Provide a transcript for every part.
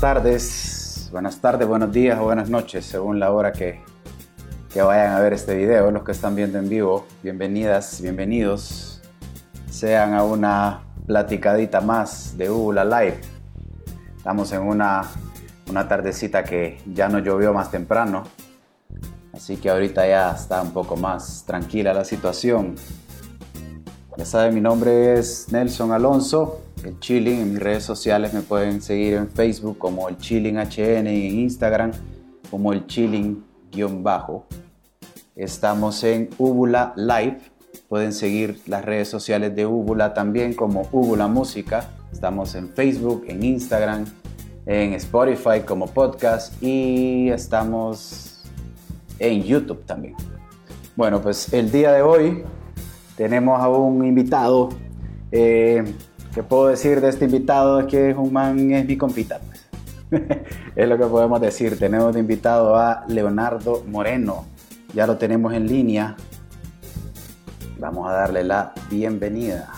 buenas tardes, buenas tardes, buenos días o buenas noches, según la hora que, que vayan a ver este video. Los que están viendo en vivo, bienvenidas, bienvenidos. Sean a una platicadita más de Ula Live. Estamos en una, una tardecita que ya no llovió más temprano, así que ahorita ya está un poco más tranquila la situación. Ya saben, mi nombre es Nelson Alonso, el Chilling. En mis redes sociales me pueden seguir en Facebook como el Chilling HN y en Instagram como el Chilling-bajo. Estamos en Ubula Live. Pueden seguir las redes sociales de Ubula también como Ubula Música. Estamos en Facebook, en Instagram, en Spotify como podcast y estamos en YouTube también. Bueno, pues el día de hoy tenemos a un invitado. Eh, ¿Qué puedo decir de este invitado? Es que es un man, es mi compita. Pues. es lo que podemos decir. Tenemos de invitado a Leonardo Moreno. Ya lo tenemos en línea. Vamos a darle la bienvenida.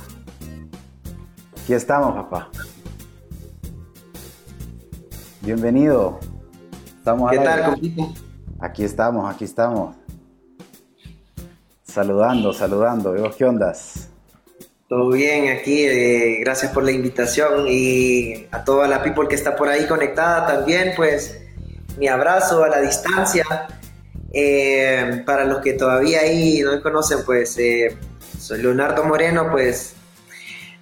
Aquí estamos, papá. Bienvenido. Estamos ¿Qué tal, compita? Aquí estamos, aquí estamos. Saludando, saludando. ¿Qué ondas? Todo bien aquí, eh, gracias por la invitación y a toda la people que está por ahí conectada también, pues mi abrazo a la distancia. Eh, para los que todavía ahí no me conocen, pues eh, soy Leonardo Moreno, pues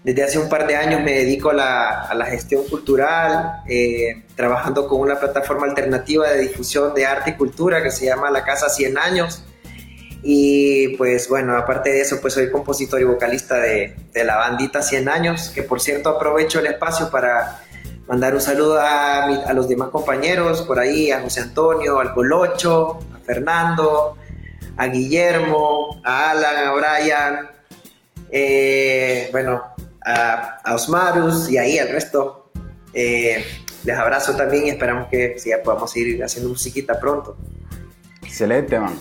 desde hace un par de años me dedico a la, a la gestión cultural, trabajando con una plataforma alternativa de difusión de arte y cultura que se llama La Casa 100 Años. Y pues bueno, aparte de eso, pues soy compositor y vocalista de, de la bandita 100 años, que por cierto aprovecho el espacio para mandar un saludo a, a, los demás compañeros por ahí, a José Antonio, al Colocho, a Fernando, a Guillermo, a Alan, a Brian, eh, bueno, a, Osmarus y ahí al resto. Eh, les abrazo también y esperamos que sí, podamos ir haciendo musiquita pronto. Excelente, man.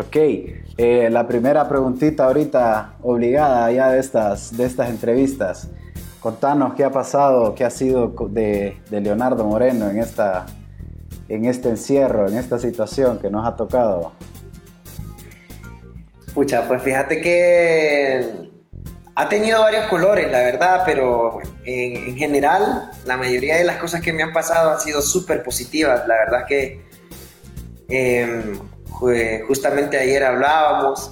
Ok, eh, la primera preguntita ahorita obligada ya de estas, de estas entrevistas. Contanos qué ha pasado, qué ha sido de, Leonardo Moreno en, esta, en este encierro, en esta situación que nos ha tocado. Pucha, pues fíjate que ha tenido varios colores, la verdad, pero en, en general la mayoría de las cosas que me han pasado han sido súper positivas. La verdad que... Eh, justamente ayer hablábamos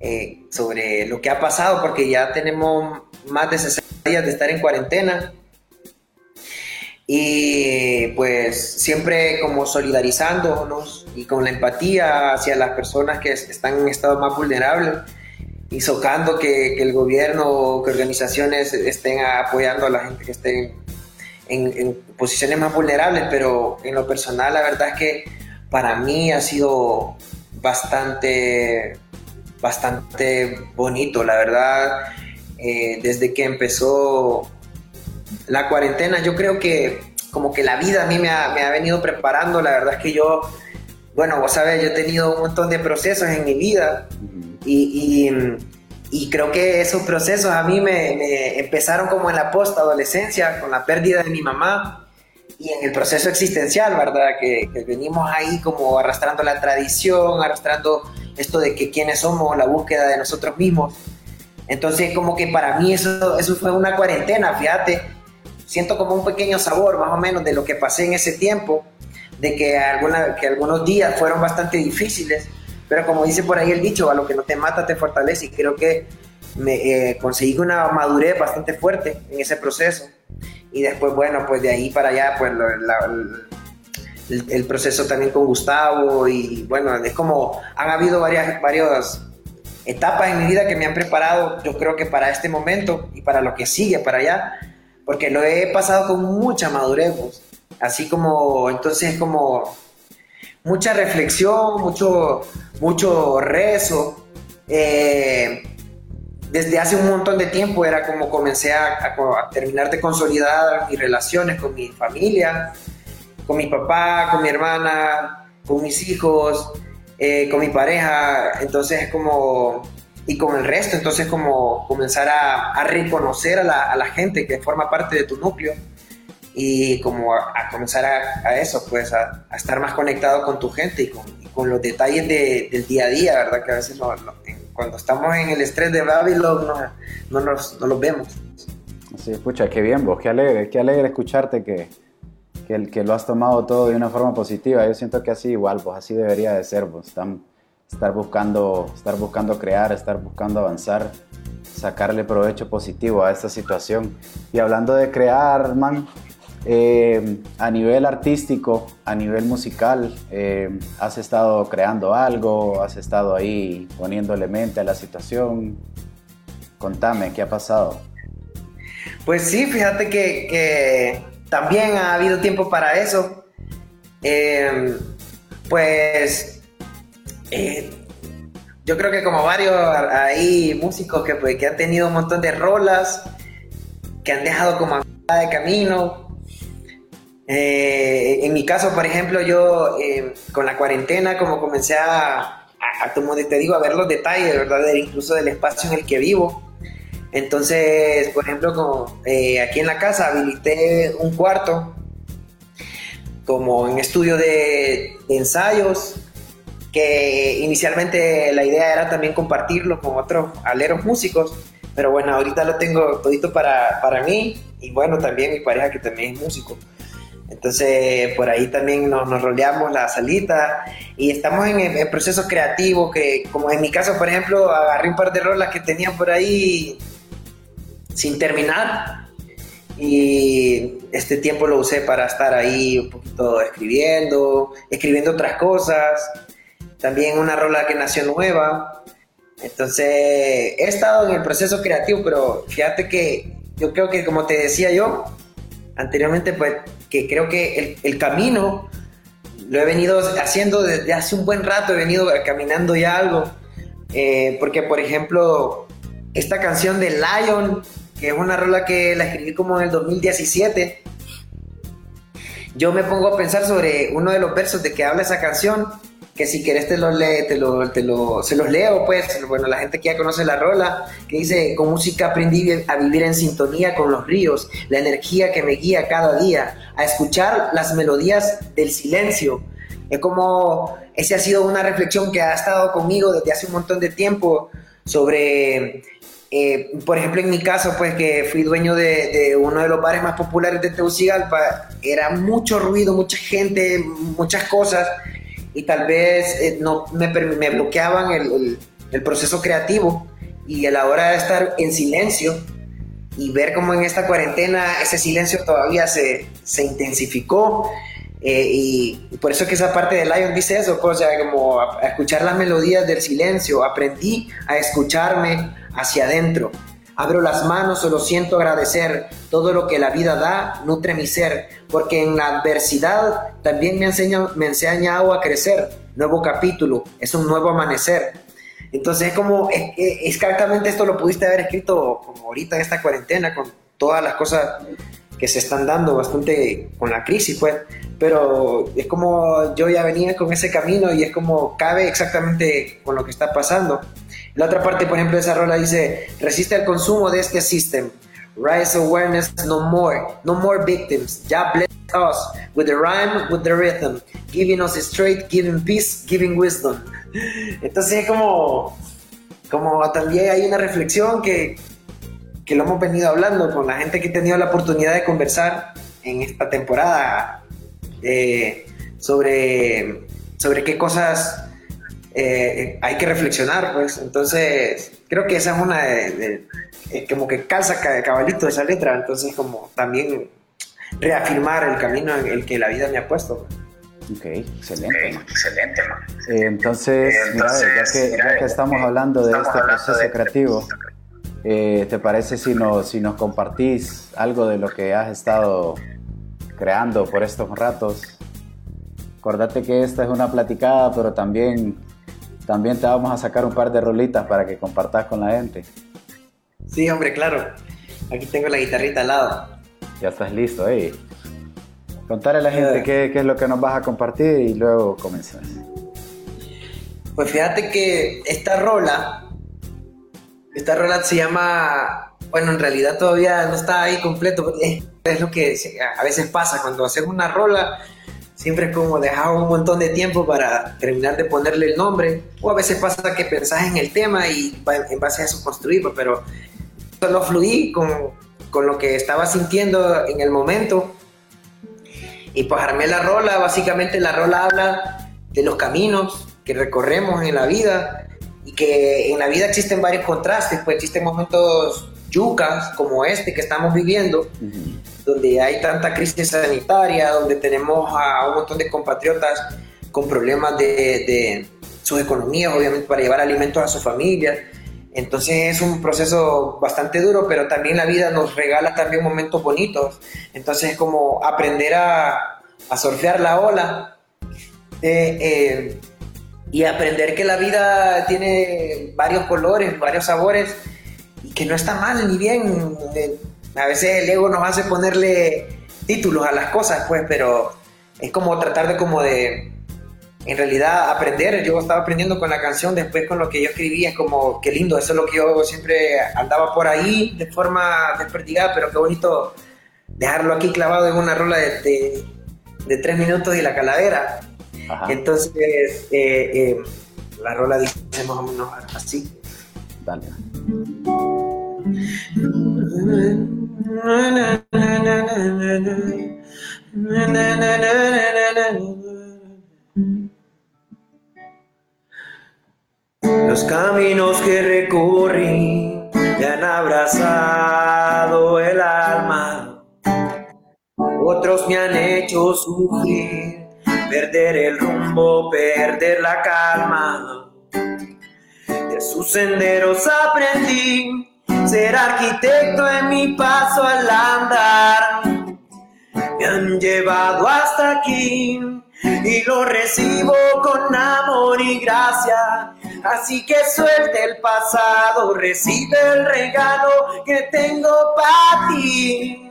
eh, sobre lo que ha pasado, porque ya tenemos más de 60 días de estar en cuarentena. Y pues siempre como solidarizándonos y con la empatía hacia las personas que están en estado más vulnerable y socando que, que el gobierno o que organizaciones estén apoyando a la gente que esté en, en posiciones más vulnerables, pero en lo personal la verdad es que para mí ha sido bastante, bastante bonito, la verdad. Eh, desde que empezó la cuarentena, yo creo que como que la vida a mí me ha, me ha venido preparando, la verdad es que yo, bueno, vos sabes, yo he tenido un montón de procesos en mi vida y, y, y creo que esos procesos a mí me, me empezaron como en la post-adolescencia, con la pérdida de mi mamá y en el proceso existencial, ¿verdad? Que, venimos ahí como arrastrando la tradición, arrastrando esto de que quiénes somos, la búsqueda de nosotros mismos. Entonces, como que para mí eso, eso fue una cuarentena, fíjate. Siento como un pequeño sabor, más o menos, de lo que pasé en ese tiempo, de que, alguna, que algunos días fueron bastante difíciles, pero como dice por ahí el dicho, a lo que no te mata te fortalece, y creo que me eh, conseguí una madurez bastante fuerte en ese proceso y después, bueno, pues de ahí para allá, pues el, proceso también con Gustavo y bueno, es como han habido varias, varias etapas en mi vida que me han preparado, yo creo que para este momento y para lo que sigue para allá, porque lo he pasado con mucha madurez, pues. así como, entonces como mucha reflexión, mucho, mucho rezo. Eh, desde hace un montón de tiempo era como comencé a, terminar de consolidar mis relaciones con mi familia, con mi papá, con mi hermana, con mis hijos, eh, con mi pareja, entonces como, y con el resto, entonces como comenzar a, reconocer a la, gente que forma parte de tu núcleo y como a, comenzar a, eso, pues a, estar más conectado con tu gente y con, con los detalles del día a día, ¿verdad? Que a veces cuando estamos en el estrés de Babylon no, no, nos, no los vemos. Sí, escucha, qué bien vos, qué alegre, qué alegre escucharte que, que, que, lo has tomado todo de una forma positiva. Yo siento que así igual, pues así debería de ser, vos. estar, buscando, estar buscando crear, estar buscando avanzar, sacarle provecho positivo a esta situación. Y hablando de crear, man, eh, a nivel artístico, a nivel musical, eh, ¿has estado creando algo? ¿Has estado ahí poniéndole mente a la situación? Contame, ¿qué ha pasado? Pues sí, fíjate que, también ha habido tiempo para eso. Eh, pues yo creo que como varios hay músicos que, pues, que han tenido un montón de rolas, que han dejado como a de camino, eh, en mi caso, por ejemplo, yo eh, con la cuarentena, como comencé a, a, te digo, a ver los detalles, ¿verdad? incluso del espacio en el que vivo. Entonces, por ejemplo, como, eh, aquí en la casa habilité un cuarto como en estudio de, ensayos, que inicialmente la idea era también compartirlo con otros aleros músicos, pero bueno, ahorita lo tengo todito para, para mí y bueno, también mi pareja que también es músico. Entonces, por ahí también nos, nos roleamos la salita y estamos en el, proceso creativo que, como en mi caso, por ejemplo, agarré un par de rolas que tenía por ahí sin terminar y este tiempo lo usé para estar ahí un poquito escribiendo, escribiendo otras cosas, también una rola que nació nueva. Entonces, he estado en el proceso creativo, pero fíjate que yo creo que, como te decía yo anteriormente, pues que creo que el, camino lo he venido haciendo desde hace un buen rato, he venido caminando ya algo. Eh, porque, por ejemplo, esta canción de Lion, que es una rola que la escribí como en el 2017, yo me pongo a pensar sobre uno de los versos de que habla esa canción que si quieres te los lee, te lo, te lo, se los leo, pues, bueno, la gente que ya conoce la rola, que dice, con música aprendí a vivir en sintonía con los ríos, la energía que me guía cada día, a escuchar las melodías del silencio. Es como, esa ha sido una reflexión que ha estado conmigo desde hace un montón de tiempo sobre, eh, por ejemplo, en mi caso, pues que fui dueño de, de, uno de los bares más populares de Tegucigalpa, era mucho ruido, mucha gente, muchas cosas, y tal vez eh, no me, bloqueaban el, proceso creativo y a la hora de estar en silencio y ver cómo en esta cuarentena ese silencio todavía se, se intensificó eh, y, por eso que esa parte de Lion dice eso, pues, o sea, como a escuchar las melodías del silencio, aprendí a escucharme hacia adentro Abro las manos, solo siento agradecer. Todo lo que la vida da nutre mi ser, porque en la adversidad también me enseña, me enseña a crecer. Nuevo capítulo, es un nuevo amanecer. Entonces es como, exactamente esto lo pudiste haber escrito como ahorita en esta cuarentena, con todas las cosas que se están dando bastante con la crisis, pues. Pero es como yo ya venía con ese camino y es como cabe exactamente con lo que está pasando. La otra parte, por ejemplo, de esa rola dice, resiste al consumo de este sistema. Rise awareness, no more, no more victims. Ya bless us with the rhyme, with the rhythm, giving us straight, giving peace, giving wisdom. Entonces es como, como también hay una reflexión que, que lo hemos venido hablando con la gente que he tenido la oportunidad de conversar en esta temporada eh, sobre, sobre qué cosas eh, hay que reflexionar, pues. Entonces, creo que esa es una de, eh, como que calza cabalito esa letra, entonces como también reafirmar el camino en el que la vida me ha puesto. Ok, excelente. excelente, eh, entonces, mira, ya, que, ya que estamos hablando de este proceso este creativo, ¿te parece si nos, si nos compartís algo de lo que has estado creando por estos ratos? Acordate que esta es una platicada, pero también también te vamos a sacar un par de rolitas para que compartas con la gente. Sí, hombre, claro. Aquí tengo la guitarrita al lado. Ya estás listo, eh. Contarle a la gente qué, qué, es lo que nos vas a compartir y luego comenzar. Pues fíjate que esta rola Esta rola se llama, bueno, en realidad todavía no está ahí completo, porque es lo que a veces pasa cuando haces una rola, siempre es como dejar un montón de tiempo para terminar de ponerle el nombre, o a veces pasa que pensás en el tema y en base a eso construirlo, pero solo fluí con, con lo que estaba sintiendo en el momento. Y pues armé la rola, básicamente la rola habla de los caminos que recorremos en la vida. Y que en la vida existen varios contrastes, pues existen momentos yucas como este que estamos viviendo, donde hay tanta crisis sanitaria, donde tenemos a un montón de compatriotas con problemas de, de sus economías, obviamente para llevar alimentos a su familia. Entonces es un proceso bastante duro, pero también la vida nos regala también momentos bonitos. Entonces es como aprender a, a surfear la ola eh, eh, y aprender que la vida tiene varios colores, varios sabores y que no está mal ni bien. Eh, a veces el ego nos hace ponerle títulos a las cosas, pues, pero es como tratar de como de en realidad aprender, yo estaba aprendiendo con la canción, después con lo que yo escribía, es como, qué lindo, eso es lo que yo siempre andaba por ahí de forma desperdigada, pero qué bonito dejarlo aquí clavado en una rola de, de, tres minutos y la calavera. Entonces, eh, eh, la rola dice más o menos así. Dale. Los caminos que recorrí me han abrazado el alma. Otros me han hecho sufrir, perder el rumbo, perder la calma. De sus senderos aprendí ser arquitecto en mi paso al andar. Me han llevado hasta aquí y lo recibo con amor y gracia. Así que suelte el pasado, recibe el regalo que tengo para ti.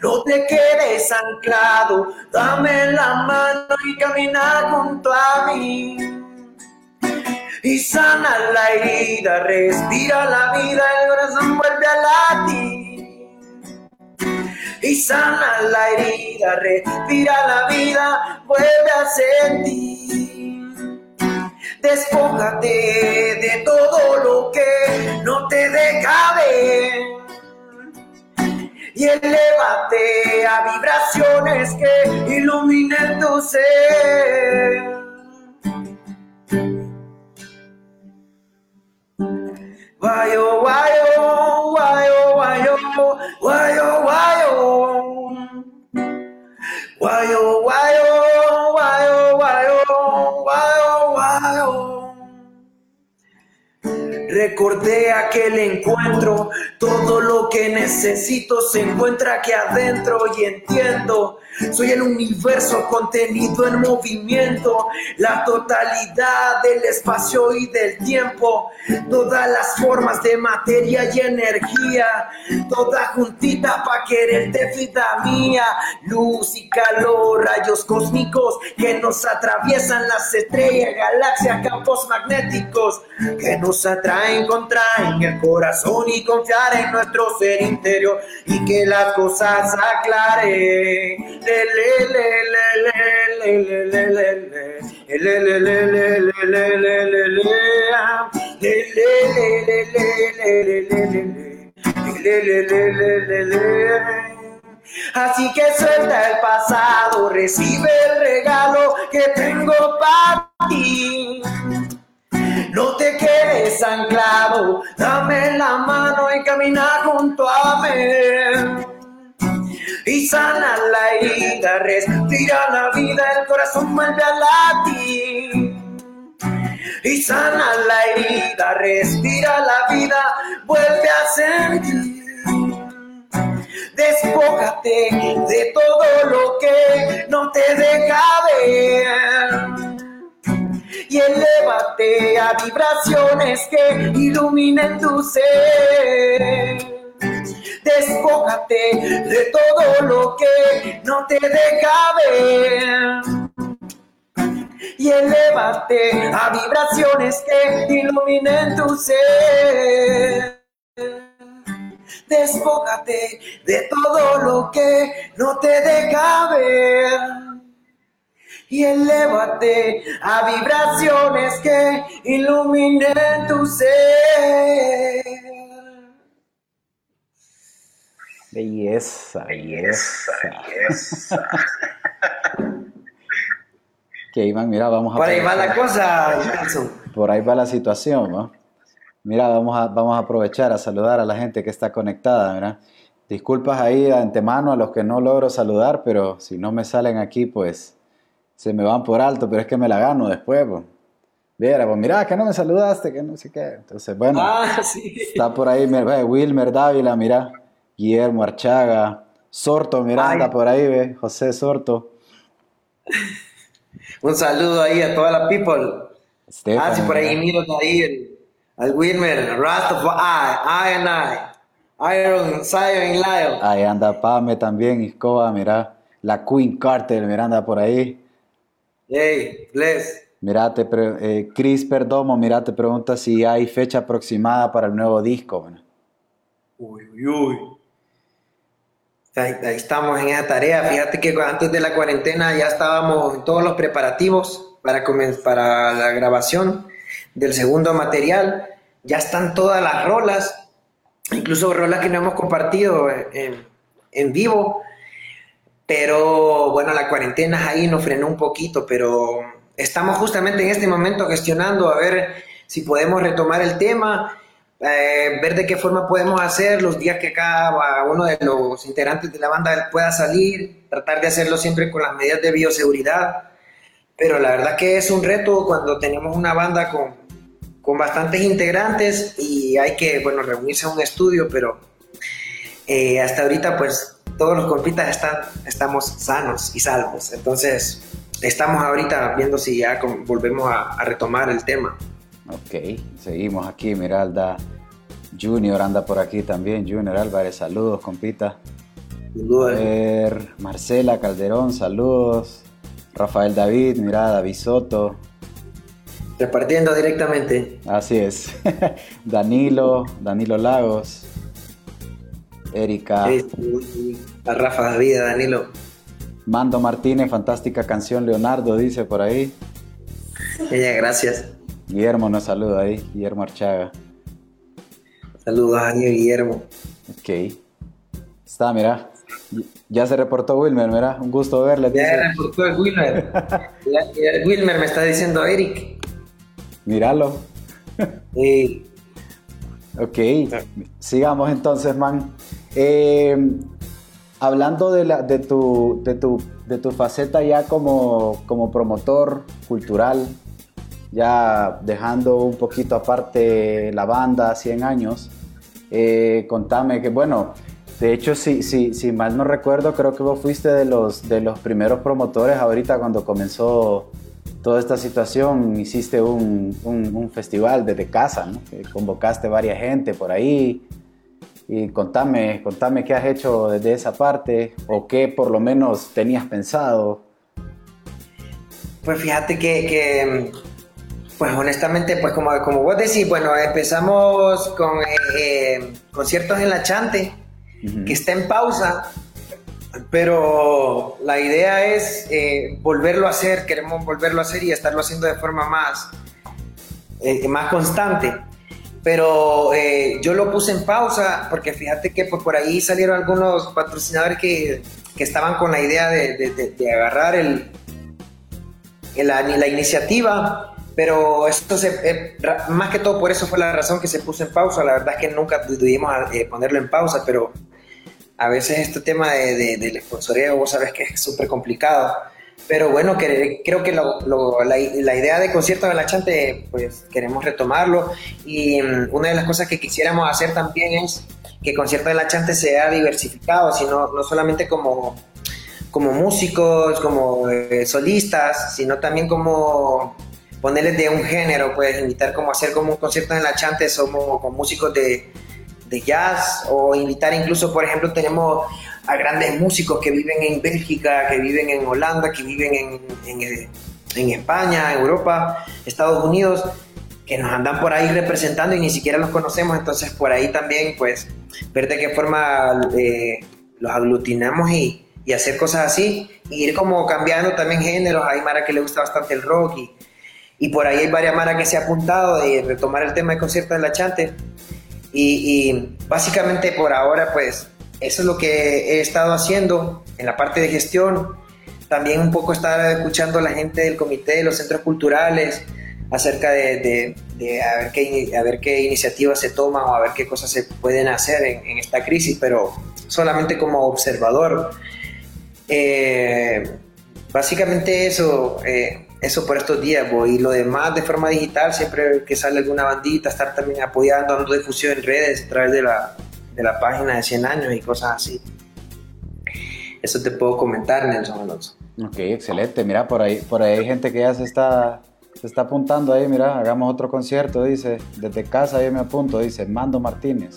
No te quedes anclado, dame la mano y camina junto a mí. Y sana la herida, respira la vida, el corazón vuelve a latir y sana la herida, respira la vida, vuelve a sentir. Despójate de todo lo que no te deja ver y elévate a vibraciones que iluminen tu ser. Guayo, guayo, guayo, guayo, guayo, guayo. Guayo, guayo, guayo, guayo, guayo, guayo. Recordé aquel encuentro, todo lo que necesito se encuentra aquí adentro y entiendo soy el universo contenido en movimiento, la totalidad del espacio y del tiempo, todas las formas de materia y energía, toda juntita para quererte vida mía, luz y calor, rayos cósmicos que nos atraviesan las estrellas, galaxias, campos magnéticos que nos atraen, contraen el corazón y confiar en nuestro ser interior y que las cosas aclaren Así que suelta el pasado, recibe el regalo que tengo para ti. No te quedes anclado, dame la mano y camina junto a mí y sana la herida, respira la vida, el corazón vuelve a latir. Y sana la herida, respira la vida, vuelve a sentir. Despójate de todo lo que no te deja ver. Y elévate a vibraciones que iluminen tu ser Despójate de todo lo que no te deja ver. y elévate a vibraciones que iluminen tu ser. Despójate de todo lo que no te deja ver y elévate a vibraciones que iluminen tu ser. Belleza, belleza. belleza. que Iván, mira, vamos a... Por ahí va la cosa, Por ahí va la situación, ¿no? Mira, vamos a, vamos a aprovechar a saludar a la gente que está conectada, mira. Disculpas ahí de antemano a los que no logro saludar, pero si no me salen aquí, pues se me van por alto, pero es que me la gano después, pues. Viera, pues mira, que no me saludaste, que no sé qué. Entonces, bueno, ah, sí. está por ahí Wilmer Dávila, mira. Guillermo Archaga, Sorto Miranda por ahí, ve, José Sorto. Un saludo ahí a toda la people. ah, sí, por ahí miro ahí al Wilmer, Rastafari, I and I, Iron, Zion y Lion. Ahí anda Pame también, Iscoa, mira, la Queen Carter, mira, anda por ahí. Hey, bless. Mira, te eh, Chris Perdomo, mira, te pregunta si hay fecha aproximada para el nuevo disco. Uy, uy, uy. Ahí, estamos en esa tarea. Fíjate que antes de la cuarentena ya estábamos en todos los preparativos para, para la grabación del segundo material. Ya están todas las rolas, incluso rolas que no hemos compartido en, en vivo. Pero bueno, la cuarentena ahí nos frenó un poquito, pero estamos justamente en este momento gestionando a ver si podemos retomar el tema eh, ver de qué forma podemos hacer los días que cada uno de los integrantes de la banda pueda salir, tratar de hacerlo siempre con las medidas de bioseguridad. Pero la verdad que es un reto cuando tenemos una banda con, con bastantes integrantes y hay que, bueno, reunirse en un estudio, pero eh, hasta ahorita pues todos los compitas están, estamos sanos y salvos. Entonces estamos ahorita viendo si ya volvemos a retomar el tema. Ok, seguimos aquí, Miralda. Junior anda por aquí también. Junior Álvarez, saludos, compita. Saludos. Marcela Calderón, saludos. Rafael David, mira, David Soto. Repartiendo directamente. Así es. Danilo, Danilo Lagos. Erika. a Rafa David, Danilo. Mando Martínez, fantástica canción Leonardo, dice por ahí. Ella, gracias. Guillermo nos saluda ahí, Guillermo Archaga. Saludos a Guillermo. Ok. Está, mira. Ya se reportó Wilmer, mira. Un gusto verle. Ya se reportó el Wilmer. Wilmer me está diciendo Eric. Míralo. Sí. Ok. Sigamos entonces, man. Eh, hablando de, la, de, tu, de, tu, de tu faceta ya como, como promotor cultural, ya dejando un poquito aparte la banda, 100 años, eh, contame que, bueno, de hecho, si, si, si mal no recuerdo, creo que vos fuiste de los, de los primeros promotores ahorita cuando comenzó toda esta situación, hiciste un, un, festival desde casa, ¿no? convocaste varias gente por ahí. Y contame, contame qué has hecho desde esa parte o qué por lo menos tenías pensado. Pues fíjate que, que pues honestamente, pues como, como vos decís, bueno, empezamos con eh, eh, conciertos en la Chante, que está en pausa, pero la idea es eh, volverlo a hacer, queremos volverlo a hacer y estarlo haciendo de forma más, más constante. Pero yo lo puse en pausa porque fíjate que pues, por ahí salieron algunos patrocinadores que, que estaban con la idea de, de, agarrar el, la, la iniciativa pero esto se, eh, más que todo por eso fue la razón que se puso en pausa. La verdad es que nunca pudimos eh, ponerlo en pausa, pero a veces este tema de, de, del sponsoreo, vos sabes que es súper complicado. Pero bueno, que, creo que lo, la, la, idea de concierto de la Chante, pues queremos retomarlo. Y mm, una de las cosas que quisiéramos hacer también es que concierto de la Chante sea diversificado, sino no solamente como, como músicos, como eh, solistas, sino también como ponerles de un género, puedes invitar como hacer como un concierto en la Chante, somos con músicos de, de, jazz, o invitar incluso, por ejemplo, tenemos a grandes músicos que viven en Bélgica, que viven en Holanda, que viven en, en, en España, Europa, Estados Unidos, que nos andan por ahí representando y ni siquiera los conocemos, entonces por ahí también, pues, ver de qué forma eh, los aglutinamos y, y, hacer cosas así, y ir como cambiando también géneros, hay Mara que le gusta bastante el rock, y, y por ahí hay varias Mara que se ha apuntado de retomar el tema de conciertos de la Chante, y, y básicamente por ahora, pues, eso es lo que he estado haciendo en la parte de gestión, también un poco estar escuchando a la gente del comité, de los centros culturales, acerca de, de, a, ver qué, a ver qué iniciativas se toman o a ver qué cosas se pueden hacer en, esta crisis, pero solamente como observador. Eh, básicamente eso, eh, eso por estos días, y lo demás de forma digital, siempre que sale alguna bandita, estar también apoyando, dando difusión en redes a través de la, de la página de 100 años y cosas así. Eso te puedo comentar, Nelson Alonso. Ok, excelente. Mira, por ahí, por ahí hay gente que ya se está se está apuntando ahí, mira, hagamos otro concierto, dice, desde casa yo me apunto, dice, Mando Martínez.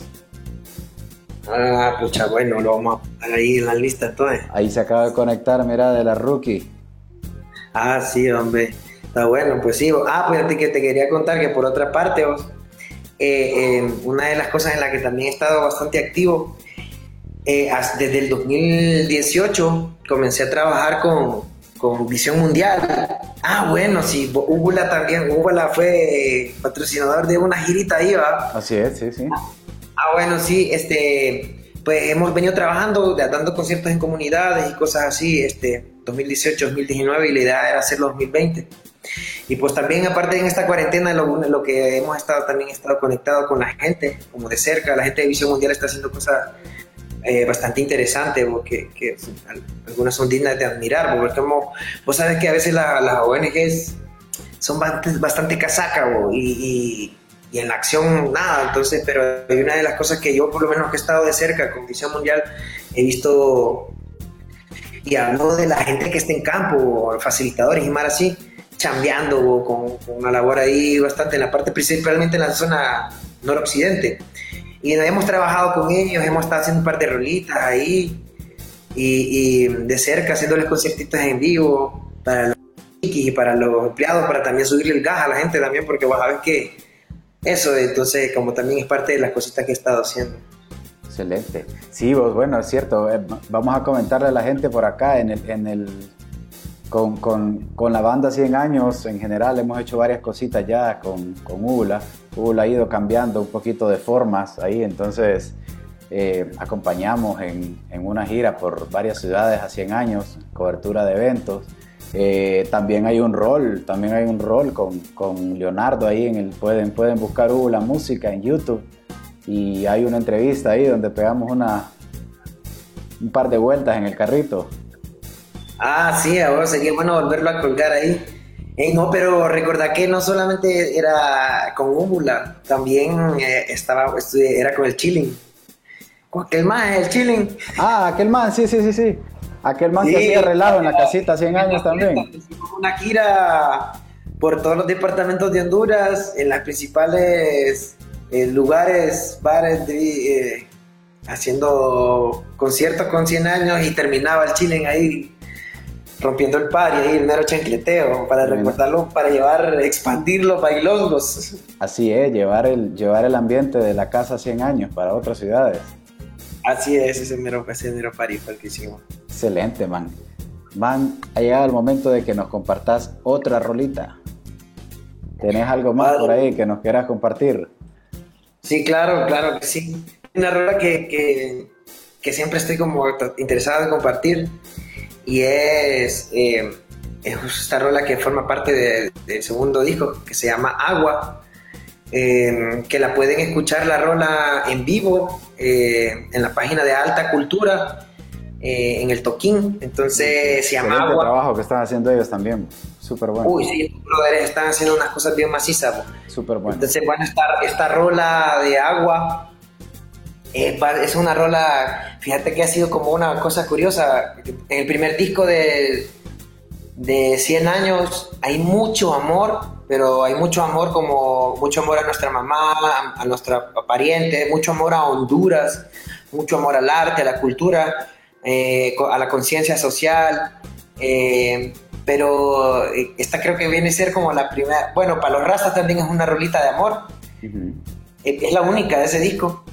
Ah, pucha, bueno, lo vamos a poner ahí en la lista todo. Ahí se acaba de conectar, mira, de la rookie. Ah, sí, hombre, está bueno, pues sí. Ah, pues que te quería contar que por otra parte, vos, eh, eh, una de las cosas en las que también he estado bastante activo, eh, desde el 2018 comencé a trabajar con, con Visión Mundial. Ah, bueno, sí, Úbula también, Úbula fue patrocinador de una girita ahí, ¿va? Así es, sí, sí. Ah, bueno, sí, este, pues hemos venido trabajando, dando conciertos en comunidades y cosas así, este, 2018, 2019 y la idea era hacerlo 2020. Y pues también aparte en esta cuarentena lo, lo que hemos estado también estado conectado con la gente, como de cerca, la gente de Visión Mundial está haciendo cosas eh, bastante interesante, porque que algunas son dignas de admirar, porque como vos sabes que a veces las ONGs son bastante, bastante casacas y, y, en la acción nada, entonces, pero hay una de las cosas que yo por lo menos que he estado de cerca con Visión Mundial he visto y hablo de la gente que está en campo, facilitadores y más así, chambeando con, con, una labor ahí bastante en la parte, principalmente en la zona noroccidente. Y hemos trabajado con ellos, hemos estado haciendo un par de rolitas ahí y, de cerca haciéndoles conciertitos en vivo para los y para los empleados, para también subirle el gas a la gente también, porque vos sabés que eso, entonces, como también es parte de las cositas que he estado haciendo. Excelente. Sí, vos, bueno, es cierto. Eh, vamos a comentarle a la gente por acá en el, en el con, con, con, la banda 100 años en general hemos hecho varias cositas ya con, con ULA. ULA ha ido cambiando un poquito de formas ahí, entonces eh, acompañamos en, en, una gira por varias ciudades a 100 años, cobertura de eventos. Eh, también hay un rol, también hay un rol con, con Leonardo ahí, en el, pueden, pueden buscar ULA Música en YouTube y hay una entrevista ahí donde pegamos una, un par de vueltas en el carrito Ah, sí, ahora sería bueno volverlo a colgar ahí. no, pero recordá que no solamente era con Úmbula, también eh, estaba, era con el chilling. Con aquel man, el chilling. Ah, aquel man, sí, sí, sí, sí. Aquel man que hacía relajo en la casita 100 años también. Una gira por todos los departamentos de Honduras, en las principales eh, lugares, bares, eh, haciendo conciertos con 100 años y terminaba el chilling ahí rompiendo el par y ahí un mero chancleteo para recordarlo, para llevar, expandir los bailongos. Así es, llevar el, llevar el ambiente de la casa 100 años para otras ciudades. Así es, ese mero, ese mero party fue el que hicimos. Excelente, man. Man, ha llegado el momento de que nos compartas otra rolita. ¿Tenés algo más por ahí que nos quieras compartir? Sí, claro, claro que sí. Una rola que, que, que siempre estoy como interesado en compartir y es, eh, es esta rola que forma parte del segundo disco que se llama Agua, eh, que la pueden escuchar la rola en vivo eh, en la página de Alta Cultura. en el Toquín, entonces se llama Agua. trabajo que están haciendo ellos también, súper bueno. Uy, sí, los están haciendo unas cosas bien macizas. Súper bueno. Entonces, bueno, esta, esta rola de agua eh, es una rola, fíjate que ha sido como una cosa curiosa. En el primer disco de, de 100 años hay mucho amor, pero hay mucho amor como mucho amor a nuestra mamá, a, nuestra pariente, mucho amor a Honduras, mucho amor al arte, a la cultura, eh, a la conciencia social. Eh, pero eh, esta creo que viene a ser como la primera, bueno, para los rastas también es una rolita de amor, es la única de ese disco.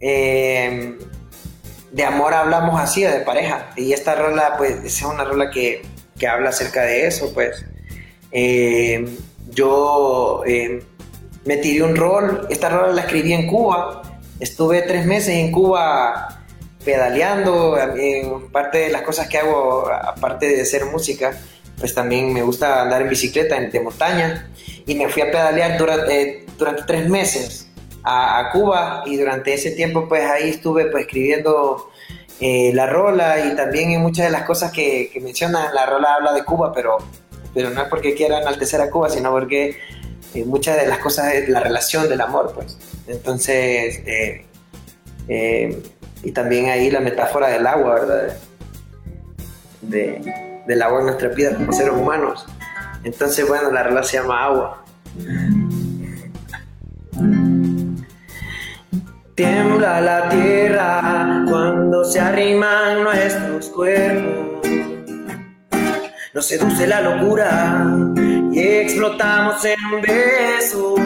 Eh, de amor hablamos así, de pareja, y esta rola pues es una rola que, que habla acerca de eso, pues. Eh, yo me tiré un rol, esta rola la escribí en Cuba, estuve tres meses en Cuba pedaleando, en parte de las cosas que hago, aparte de hacer música, pues también me gusta andar en bicicleta de montaña y me fui a pedalear durante, eh, durante tres meses a, Cuba y durante ese tiempo pues ahí estuve pues escribiendo eh, la rola y también en muchas de las cosas que, que mencionan, la rola habla de Cuba, pero, pero no es porque quiera enaltecer a Cuba, sino porque eh, muchas de las cosas es la relación del amor, pues. Entonces, y también ahí la metáfora del agua, ¿verdad? De, del agua en nuestra vida como seres humanos. Entonces, bueno, la relación se llama agua. Tiembla la tierra cuando se arriman nuestros cuerpos. Nos seduce la locura y explotamos en besos.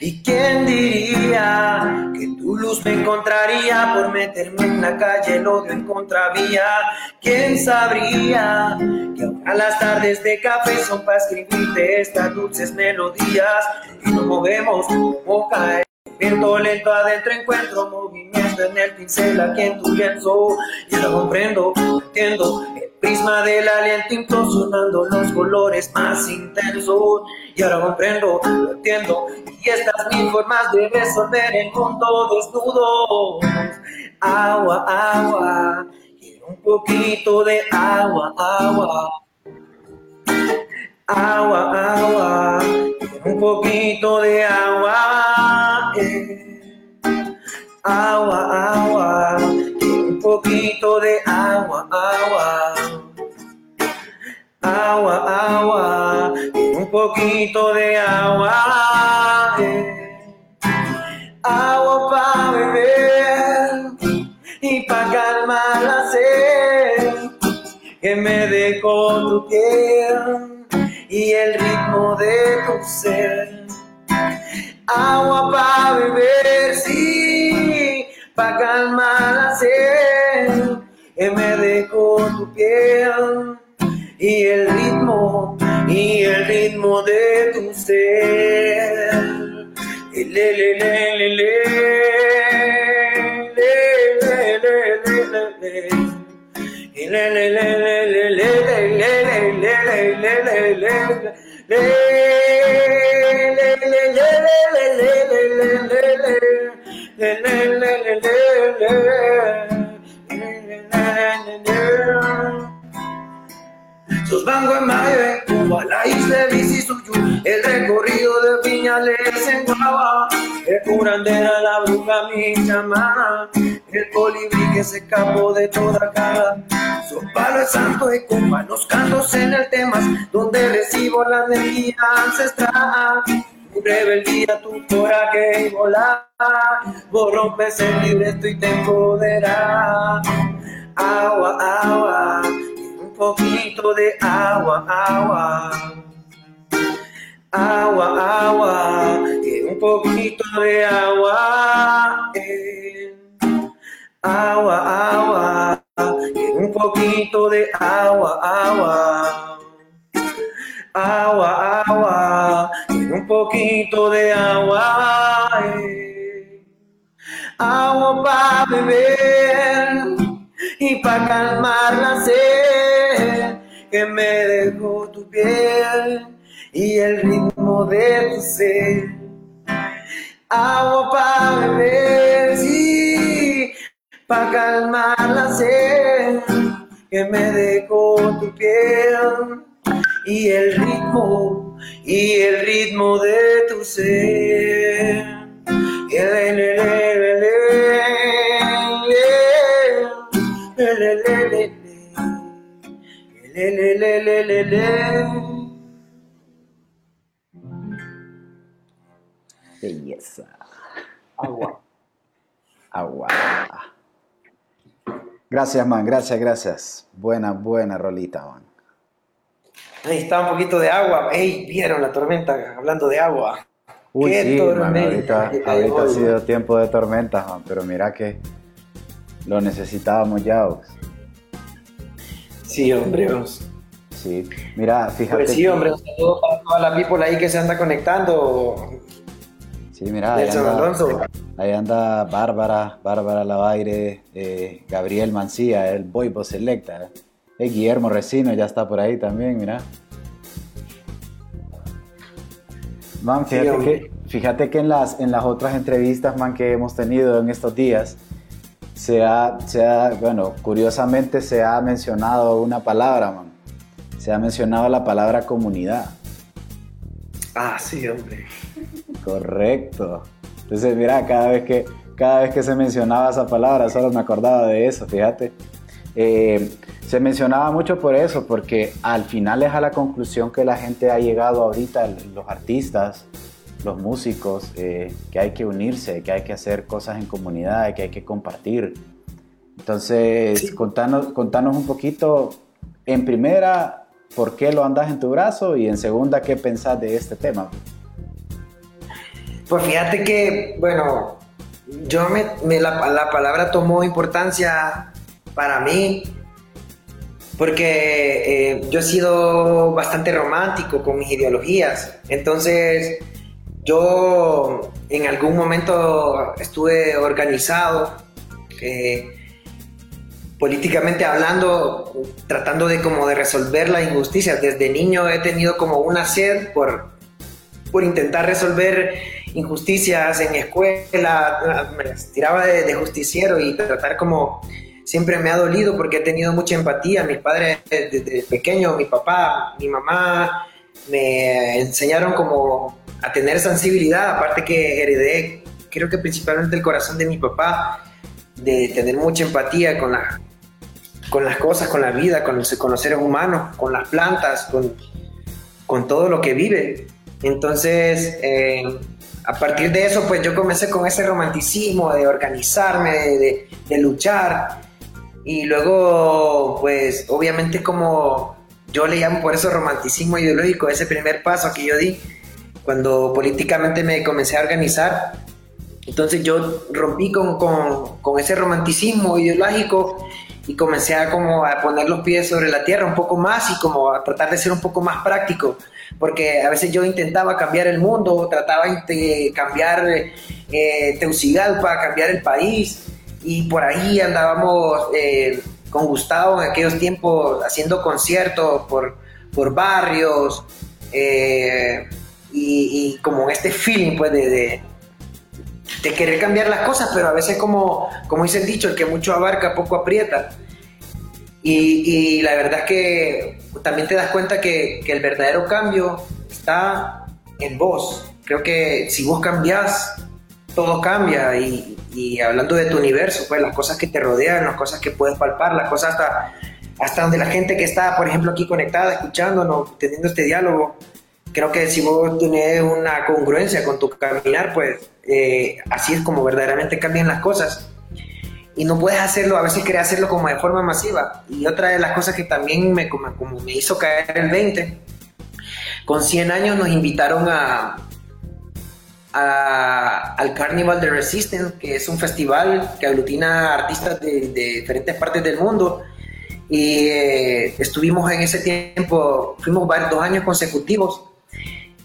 ¿Y quién diría tu luz me encontraría por meterme en la calle, el odio en contravía? ¿Quién sabría que ahora las tardes de café son para escribirte estas dulces melodías? Y nos movemos como cae. Viento lento adentro encuentro movimiento en el pincel aquí en tu lienzo. Y ahora comprendo, entiendo prisma del aliento implosionando los colores más intensos. Y ahora comprendo, lo entiendo, y estas mil formas de resolver el mundo desnudo. Agua, agua, quiero un poquito de agua, agua. Agua, agua, un poquito de agua. Agua, agua, quiero un poquito de agua, agua agua, agua, un poquito de agua, agua para beber y para calmar la sed que me dejó tu piel y el ritmo de tu ser. Agua para beber, sí, para calmar la sed que me dejó tu piel y el ritmo, y el ritmo de tu ser. le le le le le le le le le le le Sus bangos en Cuba, la isla de Suyu, el recorrido de Piñales en Guava, el curandera, la bruja, mi chamana, el colibrí que se escapó de toda cara. Su palo santo y con los cantos en el tema, donde recibo la energía ancestral. Tu rebeldía, tu coraje y volar, vos rompes el libreto y te empoderas. Agua, agua poquito de agua, agua. Agua, agua, un poquito de agua. Eh. Agua, agua, un poquito de agua, agua. Agua, agua, un poquito de agua. Eh. Agua para beber y para calmar la sed que me dejó tu piel y el ritmo de tu ser. Agua para beber, sí, para calmar la sed que me dejó tu piel y el ritmo, y el ritmo de tu ser. Belleza. Agua. Agua. Gracias, man, gracias, gracias. Buena, buena rolita, man. Ahí está un poquito de agua. Ey, vieron la tormenta, hablando de agua. Uy, sí, ahorita, ha sido tiempo de tormentas, man, pero mira que lo necesitábamos ya. Sí, hombre. Sí, mira, fíjate. Pues sí, hombre, un saludo para toda la people ahí que se anda conectando. Sí, mira, ahí anda, ahí anda, Bárbara, Bárbara Lavaire, eh, Gabriel Mancía, el Boibo Selecta. Eh, Guillermo Resino ya está por ahí también, mira. Man, fíjate, que, fíjate que en las, en las otras entrevistas, man, que hemos tenido en estos días, se ha, se ha, bueno, curiosamente se ha mencionado una palabra, man. Se ha mencionado la palabra comunidad. Ah, sí, hombre. Correcto. Entonces, mira, cada vez que, cada vez que se mencionaba esa palabra, solo me acordaba de eso, fíjate. Eh, se mencionaba mucho por eso, porque al final es a la conclusión que la gente ha llegado ahorita, los artistas, los músicos, eh, que hay que unirse, que hay que hacer cosas en comunidad, que hay que compartir. Entonces, contanos, contanos un poquito, en primera, por qué lo andas en tu brazo y en segunda, qué pensás de este tema. Pues fíjate que, bueno, yo me, la, la, palabra tomó importancia para mí porque eh, yo he sido bastante romántico con mis ideologías. Entonces, yo en algún momento estuve organizado, eh, políticamente hablando, tratando de como de resolver la injusticia. Desde niño he tenido como una sed por, por intentar resolver injusticias en escuela, me tiraba de, justiciero y tratar como siempre me ha dolido porque he tenido mucha empatía. Mis padres desde pequeño, mi papá, mi mamá, me enseñaron como a tener sensibilidad, aparte que heredé, creo que principalmente el corazón de mi papá, de tener mucha empatía con, la, con las cosas, con la vida, con, con los seres humanos, con las plantas, con, con todo lo que vive. Entonces, eh, a partir de eso, pues yo comencé con ese romanticismo de organizarme, de, luchar. Y luego, pues obviamente como yo le llamo por eso romanticismo ideológico, ese primer paso que yo di, cuando políticamente me comencé a organizar. Entonces yo rompí con, con ese romanticismo ideológico y comencé a como a poner los pies sobre la tierra un poco más y como a tratar de ser un poco más práctico porque a veces yo intentaba cambiar el mundo, trataba de cambiar eh, Teucigalpa, cambiar el país, y por ahí andábamos eh, con Gustavo en aquellos tiempos haciendo conciertos por, por barrios, eh, y, como este feeling pues de, querer cambiar las cosas, pero a veces como, como dice el dicho, el que mucho abarca poco aprieta. Y, la verdad es que también te das cuenta que, el verdadero cambio está en vos. Creo que si vos cambias, todo cambia. Y, hablando de tu universo, pues las cosas que te rodean, las cosas que puedes palpar, las cosas hasta, hasta donde la gente que está, por ejemplo, aquí conectada, escuchándonos, teniendo este diálogo, creo que si vos tenés una congruencia con tu caminar, pues eh, así es como verdaderamente cambian las cosas y no puedes hacerlo, a veces querés hacerlo como de forma masiva. Y otra de las cosas que también me, como, me hizo caer el 20, con 100 años nos invitaron a, al Carnival de Resistance, que es un festival que aglutina artistas de, diferentes partes del mundo. Y eh, estuvimos en ese tiempo, fuimos dos años consecutivos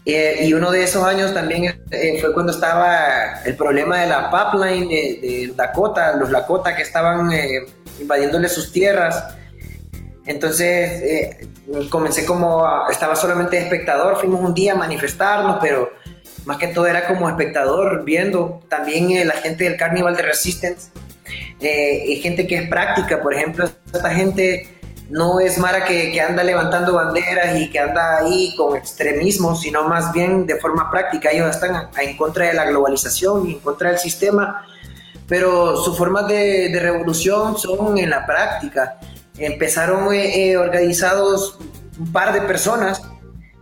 eh, y uno de esos años también eh, fue cuando estaba el problema de la pipeline de, Dakota, los Lakota que estaban eh, invadiéndole sus tierras. Entonces comencé como, estaba solamente espectador, fuimos un día a manifestarnos, pero más que todo era como espectador, viendo también la gente del Carnival de Resistance, gente que es práctica, por ejemplo, esta gente no es Mara que, anda levantando banderas y que anda ahí con extremismo, sino más bien de forma práctica. Ellos están en contra de la globalización y en contra del sistema, pero sus formas de, revolución son en la práctica. Empezaron eh, eh, organizados un par de personas,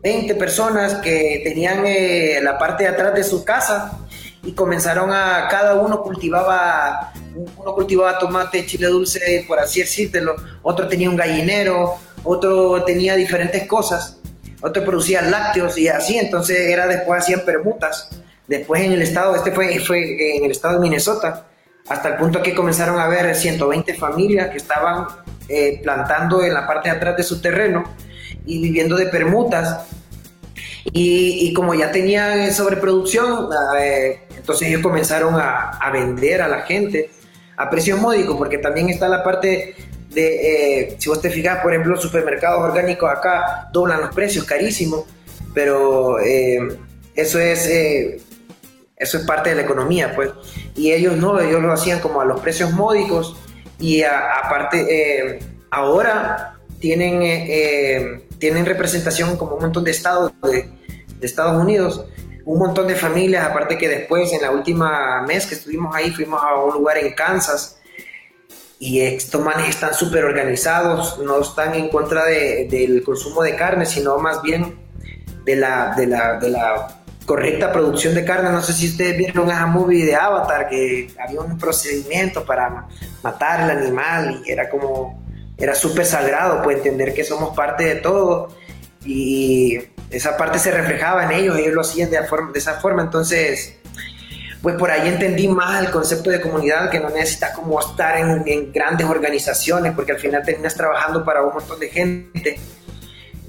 20 personas que tenían eh, la parte de atrás de su casa y comenzaron a, cada uno cultivaba, uno cultivaba tomate, chile dulce, por así decirlo, otro tenía un gallinero, otro tenía diferentes cosas, otro producía lácteos y así, entonces era después hacían permutas. Después en el estado, este fue, fue en el estado de Minnesota, hasta el punto que comenzaron a haber 120 familias que estaban eh, plantando en la parte de atrás de su terreno y viviendo de permutas. Y, como ya tenían sobreproducción, eh, entonces ellos comenzaron a, vender a la gente a precio módico, porque también está la parte de, eh, si vos te fijas, por ejemplo, supermercados orgánicos acá doblan los precios, carísimos, pero eso es eso es parte de la economía, pues. Y ellos no, ellos lo hacían como a los precios módicos y aparte, eh, ahora tienen, eh, eh, tienen representación como un montón de estados de, Estados Unidos, un montón de familias, aparte que después, en la última mes que estuvimos ahí, fuimos a un lugar en Kansas y estos manes están súper organizados, no están en contra de, del consumo de carne, sino más bien de la, de la, de la correcta producción de carne. No sé si ustedes vieron esa movie de Avatar, que había un procedimiento para matar el animal y era como, era súper sagrado, pues entender que somos parte de todo y esa parte se reflejaba en ellos, ellos lo hacían de, de esa forma, entonces pues por ahí entendí más el concepto de comunidad, que no necesitas como estar en, grandes organizaciones, porque al final terminas trabajando para un montón de gente.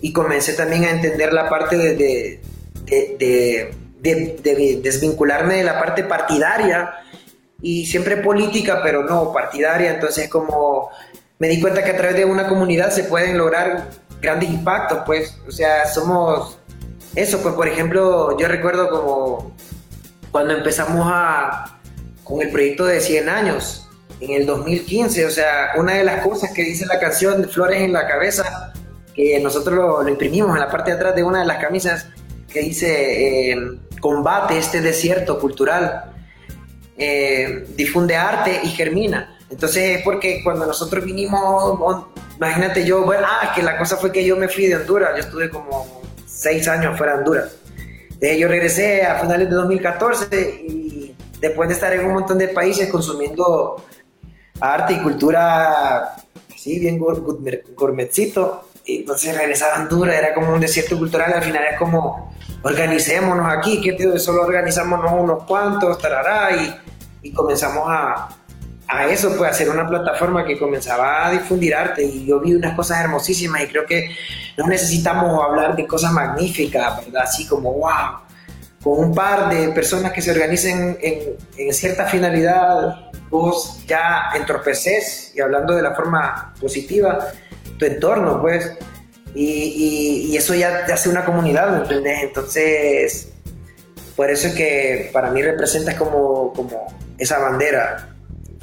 Y comencé también a entender la parte de, de, desvincularme de la parte partidaria y siempre política, pero no partidaria. Entonces, como me di cuenta que a través de una comunidad se pueden lograr grandes impactos, pues, o sea, somos eso, pues, por ejemplo, yo recuerdo como cuando empezamos a, con el proyecto de 100 años, en el 2015, o sea, una de las cosas que dice la canción Flores en la cabeza, que nosotros lo, imprimimos en la parte de atrás de una de las camisas, que dice eh, combate este desierto cultural, eh, difunde arte y germina. Entonces es porque cuando nosotros vinimos, imagínate yo, bueno, ah, que la cosa fue que yo me fui de Honduras, yo estuve como seis años fuera de Honduras. yo regresé a finales de 2014 y después de estar en un montón de países consumiendo arte y cultura así bien gourmetcito, entonces regresar a Honduras. Era como un desierto cultural, al final es como organicémonos aquí, que solo organizamos unos cuantos, tarará, y, y comenzamos a, a eso, pues hacer una plataforma que comenzaba a difundir arte y yo vi unas cosas hermosísimas y creo que no necesitamos hablar de cosas magníficas, ¿verdad? Así como, wow, con un par de personas que se organicen en, cierta finalidad, vos ya entorpeces y hablando de la forma positiva, tu entorno, pues y, eso ya te hace una comunidad. Entonces, por eso es que para mí representa como, como esa bandera,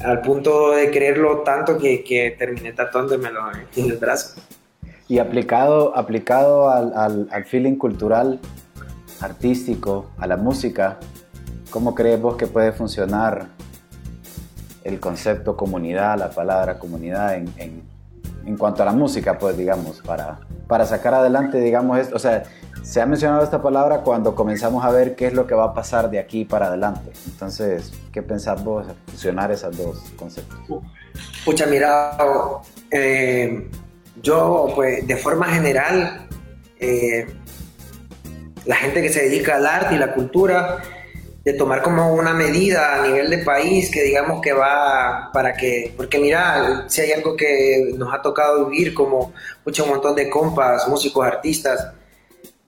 al punto de creerlo tanto que, que terminé tatuándomelo en el brazo. Y aplicado, aplicado al, al, al, feeling cultural, artístico, a la música, ¿cómo crees vos que puede funcionar el concepto comunidad, la palabra comunidad en, en, en cuanto a la música, pues digamos, para, para sacar adelante, digamos, esto. O sea, se ha mencionado esta palabra cuando comenzamos a ver qué es lo que va a pasar de aquí para adelante. Entonces, ¿qué pensás vos fusionar esos dos conceptos? Pucha, mira, eh, yo, pues, de forma general, eh, la gente que se dedica al arte y la cultura, de tomar como una medida a nivel de país que digamos que va para que, porque mira, si hay algo que nos ha tocado vivir como mucho un montón de compas, músicos, artistas,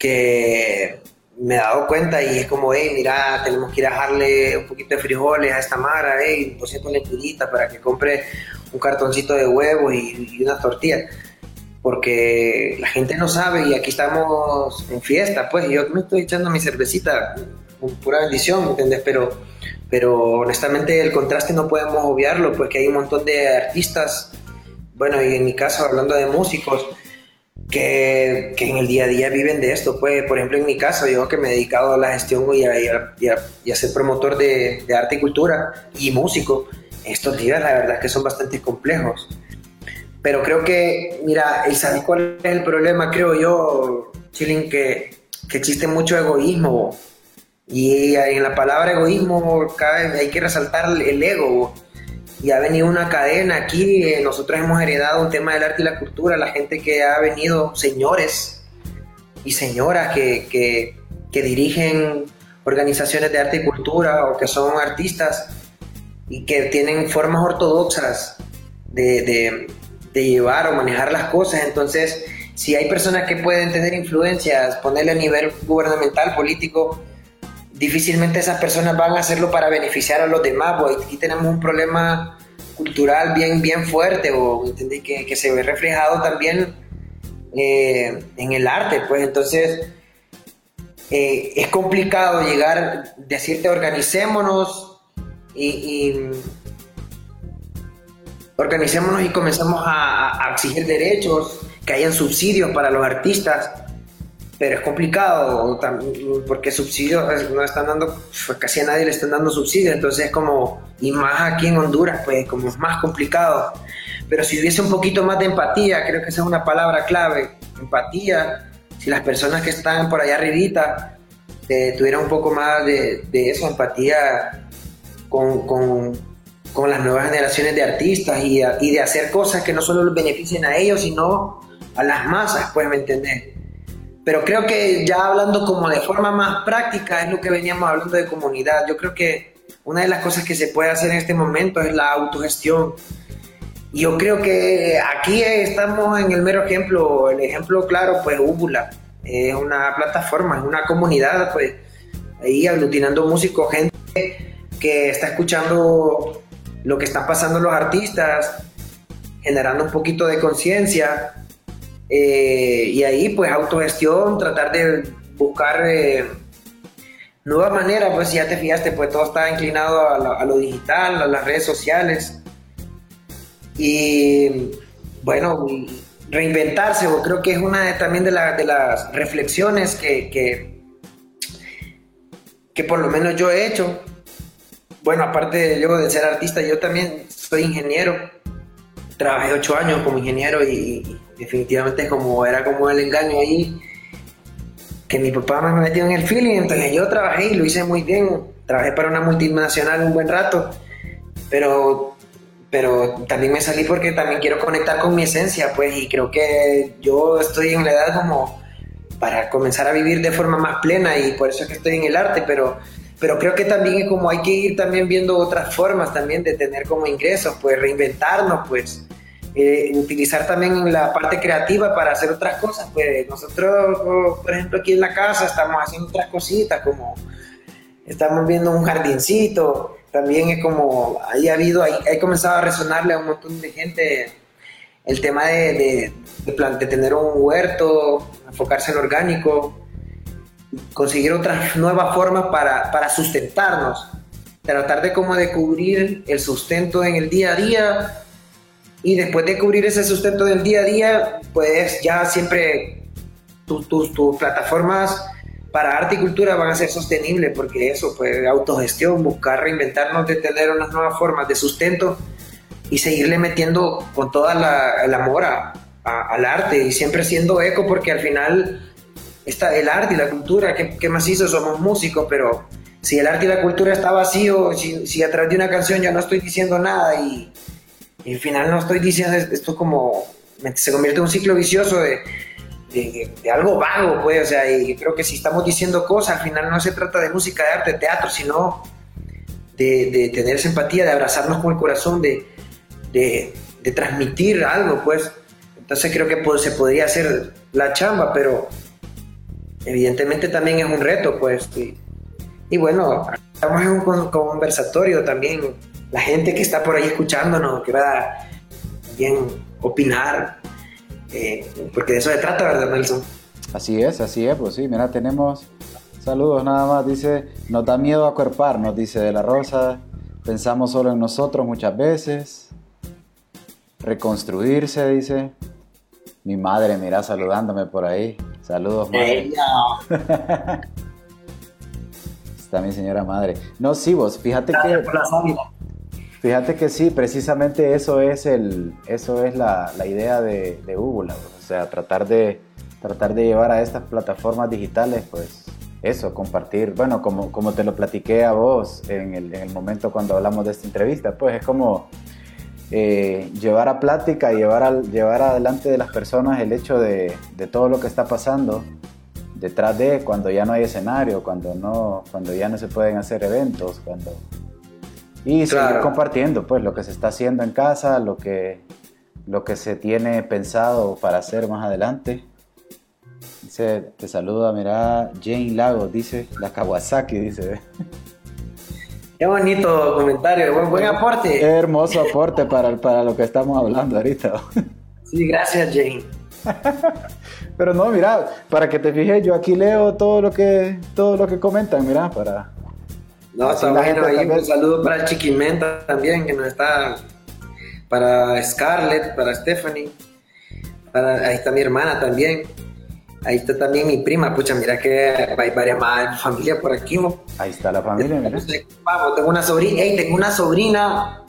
que me he dado cuenta y es como, hey, mira, tenemos que ir a dejarle un poquito de frijoles a esta mara, hey, 200 lecturitas para que compre un cartoncito de huevos y, y unas tortillas porque la gente no sabe y aquí estamos en fiesta, pues yo me estoy echando mi cervecita, pura bendición, ¿me entiendes? Pero, pero honestamente el contraste no podemos obviarlo porque hay un montón de artistas, bueno, y en mi caso hablando de músicos, que, que, en el día a día viven de esto. Pues, por ejemplo, en mi caso, yo que me he dedicado a la gestión y a, y ser promotor de, arte y cultura y músico, estos días la verdad es que son bastante complejos. Pero creo que, mira, ¿y sabes cuál es el problema? Creo yo, Chilling, que, que existe mucho egoísmo Y en la palabra egoísmo hay que resaltar el ego. Y ha venido una cadena aquí, eh, nosotros hemos heredado un tema del arte y la cultura, la gente que ha venido, señores y señoras que, que, dirigen organizaciones de arte y cultura o que son artistas y que tienen formas ortodoxas de, de, de llevar o manejar las cosas. Entonces, si hay personas que pueden tener influencias, ponerle a nivel gubernamental, político, difícilmente esas personas van a hacerlo para beneficiar a los demás, pues aquí tenemos un problema cultural bien, bien fuerte, o Que, que, se ve reflejado también eh, en el arte, pues entonces eh, es complicado llegar, decirte organicémonos y, y organicémonos y comencemos a, a exigir derechos, que hayan subsidios para los artistas, pero es complicado porque subsidios pues, no están dando, pues, casi a nadie le están dando subsidios, entonces es como, y más aquí en Honduras, pues como es más complicado. Pero si hubiese un poquito más de empatía, creo que esa es una palabra clave, empatía, si las personas que están por allá arribita eh, tuvieran un poco más de, de eso, empatía con, con, las nuevas generaciones de artistas y, y de hacer cosas que no solo los beneficien a ellos, sino a las masas, pues, ¿me entendés? Pero creo que ya hablando como de forma más práctica es lo que veníamos hablando de comunidad. Yo creo que una de las cosas que se puede hacer en este momento es la autogestión. Y yo creo que aquí estamos en el mero ejemplo, el ejemplo claro, pues Úbula. Es una plataforma, es una comunidad, pues ahí aglutinando músicos, gente que está escuchando lo que están pasando los artistas, generando un poquito de conciencia eh, y ahí pues autogestión, tratar de buscar eh, nuevas maneras, pues si ya te fijaste, pues todo está inclinado a, lo digital, a las redes sociales. Y bueno, reinventarse, creo que es una también de, de las reflexiones que, que, que por lo menos yo he hecho. Bueno, aparte de, yo de ser artista, yo también soy ingeniero. Trabajé ocho años como ingeniero y, definitivamente como era como el engaño ahí que mi papá me metió en el feeling, entonces yo trabajé y lo hice muy bien, trabajé para una multinacional un buen rato, pero, pero también me salí porque también quiero conectar con mi esencia, pues, y creo que yo estoy en la edad como para comenzar a vivir de forma más plena y por eso es que estoy en el arte, pero, pero creo que también es como hay que ir también viendo otras formas también de tener como ingresos, pues reinventarnos, pues, eh, utilizar también la parte creativa para hacer otras cosas. Pues nosotros, por ejemplo, aquí en la casa estamos haciendo otras cositas, como estamos viendo un jardincito, también es como, ahí ha habido, he comenzado a resonarle a un montón de gente el tema de, de, tener un huerto, enfocarse en orgánico, conseguir otras nuevas formas para, para sustentarnos, tratar de como de cubrir el sustento en el día a día y después de cubrir ese sustento del día a día, pues ya siempre tus, tus, plataformas para arte y cultura van a ser sostenibles, porque eso, pues autogestión, buscar reinventarnos de tener unas nuevas formas de sustento y seguirle metiendo con toda la, el amor al arte y siempre siendo eco, porque al final está el arte y la cultura, que, que macizo somos músicos, pero si el arte y la cultura está vacío, si, si a través de una canción ya no estoy diciendo nada y y al final no estoy diciendo esto como se convierte en un ciclo vicioso de, de, algo vago, pues, o sea, y creo que si estamos diciendo cosas, al final no se trata de música, de arte, de teatro, sino de, de tener esa empatía, de abrazarnos con el corazón, de, transmitir algo, pues. Entonces creo que se podría hacer la chamba, pero evidentemente también es un reto, pues. Y, y bueno, estamos en un conversatorio también la gente que está por ahí escuchándonos, que va a bien opinar, eh, porque de eso se trata, ¿verdad, Nelson? Así es, así es, pues sí, mira, tenemos saludos nada más, dice, nos da miedo acuerpar, nos dice De La Rosa, pensamos solo en nosotros muchas veces, reconstruirse, dice, mi madre, mira, saludándome por ahí, saludos, madre. Está mi señora madre. No, sí, vos, fíjate que... Fíjate que sí, precisamente eso es, el, eso es la, idea de, de o sea, tratar de, tratar de llevar a estas plataformas digitales, pues, eso, compartir, bueno, como, como te lo platiqué a vos en el, en el momento cuando hablamos de esta entrevista, pues es como eh, llevar a plática llevar, llevar adelante de las personas el hecho de, de, todo lo que está pasando detrás de cuando ya no hay escenario, cuando, no, cuando ya no se pueden hacer eventos, cuando... Y seguir compartiendo pues lo que se está haciendo en casa, lo que, lo que se tiene pensado para hacer más adelante. Dice, te saluda, mira, Jane Lago, dice, la Kawasaki, dice. Qué bonito comentario, buen, buen aporte. hermoso aporte para, para lo que estamos hablando ahorita. Sí, gracias, Jane. Pero no, mira, para que te fijes, yo aquí leo todo lo que, todo lo que comentan, mira, para... No, está bueno, ahí un saludo para Chiquimenta también, que nos está... Para Scarlett, para Stephanie, para, ahí está mi hermana también. Ahí está también mi prima, pucha, mira que hay varias más familia por aquí. Ahí está la familia, mira. Vamos, tengo una sobrina, hey, tengo una sobrina,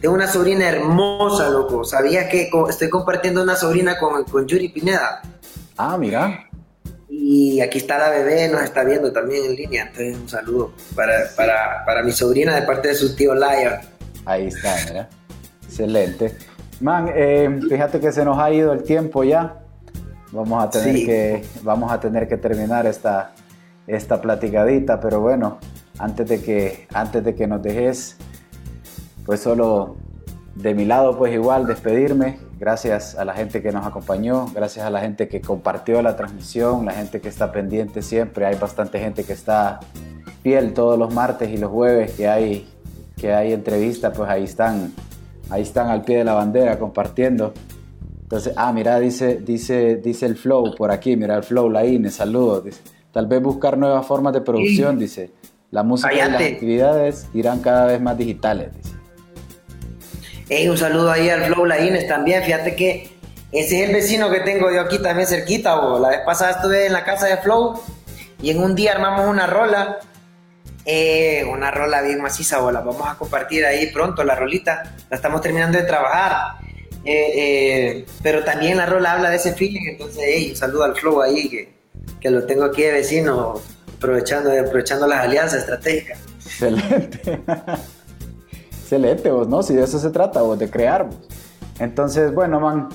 tengo una sobrina hermosa, loco. ¿Sabías que estoy compartiendo una sobrina con, con Yuri Pineda? Ah, mira. Y aquí está la bebé, nos está viendo también en línea. Entonces, un saludo para, para, para mi sobrina de parte de su tío Lion. Ahí está, mira. Excelente. Man, eh, fíjate que se nos ha ido el tiempo ya. Vamos a tener, que, vamos a tener que terminar esta, esta platicadita, pero bueno, antes de, que, antes de que nos dejes, pues solo de mi lado, pues igual despedirme. Gracias a la gente que nos acompañó, gracias a la gente que compartió la transmisión, la gente que está pendiente siempre. Hay bastante gente que está fiel todos los martes y los jueves que hay, que hay entrevista, pues ahí están, ahí están al pie de la bandera compartiendo. Entonces, ah, mira, dice, dice, dice el Flow por aquí, mira el Flow, la INE, saludos. Dice, tal vez buscar nuevas formas de producción, dice. La música y las actividades irán cada vez más digitales, dice. Hey, un saludo ahí al Flow La Ines también. Fíjate que ese es el vecino que tengo yo aquí también cerquita. La vez pasada estuve en la casa de Flow y en un día armamos una rola. Eh, una rola bien maciza, o la vamos a compartir ahí pronto, la rolita. La estamos terminando de trabajar. Eh, eh, pero también la rola habla de ese feeling, entonces, hey, un saludo al Flow ahí, que, que lo tengo aquí de vecino, aprovechando, aprovechando las alianzas estratégicas. Excelente. Excelente, vos, ¿no? Si de eso se trata, vos, de crear. Entonces, bueno, man,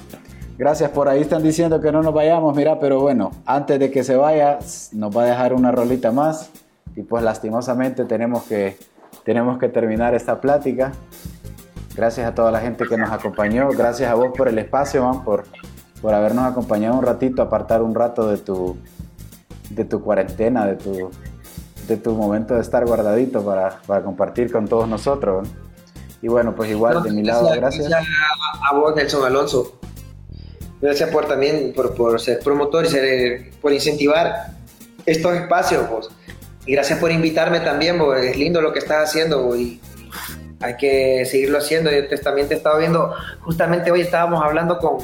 gracias. Por ahí están diciendo que no nos vayamos, mira, pero bueno, antes de que se vaya, nos va a dejar una rolita más. Y pues lastimosamente tenemos que, tenemos que terminar esta plática. Gracias a toda la gente que nos acompañó. Gracias a vos por el espacio, man, por, por habernos acompañado un ratito, apartar un rato de tu, de tu cuarentena, de tu, de tu momento de estar guardadito para, para compartir con todos nosotros. Y bueno, pues igual de mi lado, gracias. Gracias a, vos, Nelson Alonso. Gracias por también por, por ser promotor y ser, por incentivar estos espacios, vos. Y gracias por invitarme también, vos. Es lindo lo que estás haciendo, vos. Y, hay que seguirlo haciendo. Yo también te estaba viendo, justamente hoy estábamos hablando con,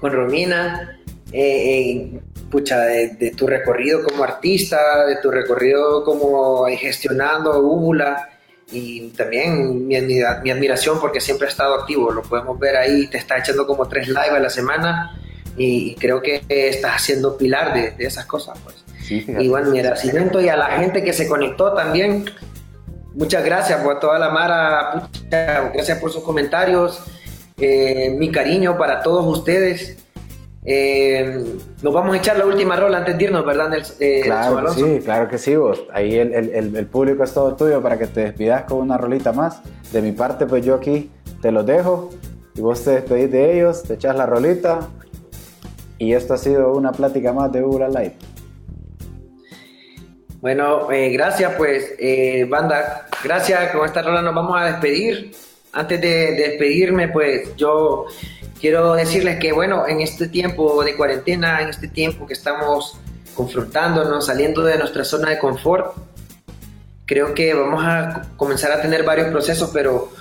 con Romina, eh, pucha, de, tu recorrido como artista, de tu recorrido como gestionando Úbula y también mi, mi, admiración porque siempre ha estado activo, lo podemos ver ahí, te está echando como tres live a la semana y, creo que estás haciendo pilar de, esas cosas. Pues. y bueno, mi agradecimiento y a la gente que se conectó también, Muchas gracias por toda la Mara, gracias por sus comentarios, eh, mi cariño para todos ustedes. Eh, nos vamos a echar la última rola antes de irnos, ¿verdad? Eh, claro, que sí, claro que sí, vos. Ahí el, el, el, público es todo tuyo para que te despidas con una rolita más. De mi parte, pues yo aquí te los dejo y vos te despedís de ellos, te echas la rolita. Y esto ha sido una plática más de Google Live. Bueno, eh, gracias pues, eh, banda, gracias, con esta rola nos vamos a despedir. Antes de, despedirme, pues yo quiero decirles que bueno, en este tiempo de cuarentena, en este tiempo que estamos confrontándonos, saliendo de nuestra zona de confort, creo que vamos a comenzar a tener varios procesos, pero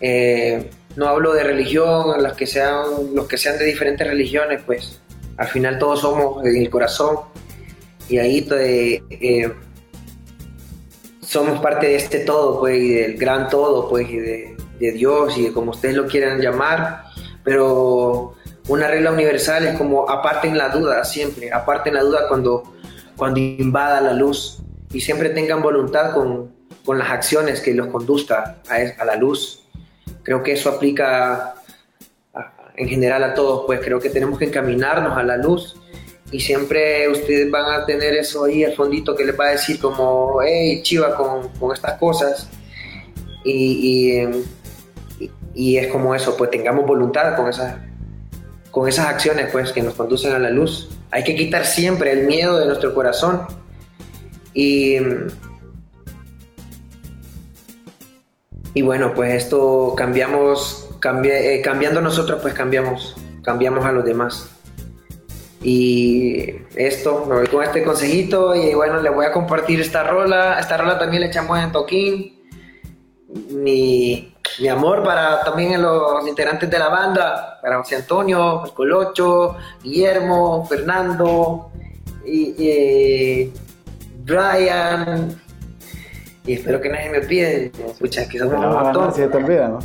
eh, no hablo de religión, los que sean, los que sean de diferentes religiones, pues al final todos somos en el corazón y ahí eh, somos parte de este todo, pues, y del gran todo, pues, y de, Dios, y de como ustedes lo quieran llamar, pero una regla universal es como aparten la duda siempre, aparten la duda cuando, cuando invada la luz y siempre tengan voluntad con, con las acciones que los conduzca a, a, la luz. Creo que eso aplica en general a todos, pues creo que tenemos que encaminarnos a la luz y siempre ustedes van a tener eso ahí al fondito que les va a decir como, hey, chiva con, con estas cosas. Y, y, y, es como eso, pues tengamos voluntad con esas, con esas acciones pues que nos conducen a la luz. Hay que quitar siempre el miedo de nuestro corazón y, y bueno, pues esto cambiamos, eh, cambiando nosotros, pues cambiamos, cambiamos a los demás. Y esto, me voy con este consejito y bueno, le voy a compartir esta rola. Esta rola también le echamos en toquín. Mi amor para también los integrantes de la banda, para José Antonio, el Colocho, Guillermo, Fernando, y, Brian, y espero que nadie me olvide, escucha, que somos un montón. No, si te olvida, ¿no?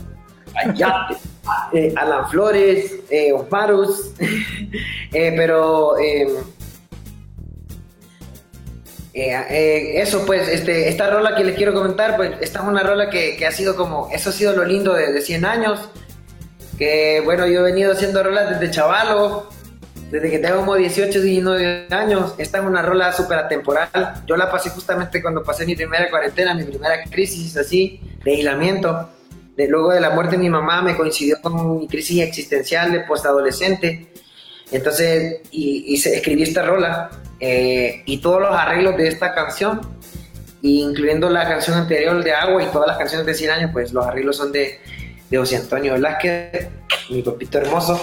eh, Alan Flores, eh, Osmarus, eh, pero em, eh, eso pues, este, esta rola que les quiero comentar, pues esta es una rola que, que ha sido como, eso ha sido lo lindo de, de 100 años, que bueno, yo he venido haciendo rolas desde chavalo, desde que tengo como 18, 19 años. Esta es una rola súper atemporal. Yo la pasé justamente cuando pasé mi primera cuarentena, mi primera crisis así de aislamiento. De, luego de la muerte de mi mamá me coincidió con mi crisis existencial de postadolescente. Entonces, y, escribí esta rola eh, y todos los arreglos de esta canción, incluyendo la canción anterior de Agua y todas las canciones de 100 años, pues los arreglos son de, de José Antonio Velázquez, mi papito hermoso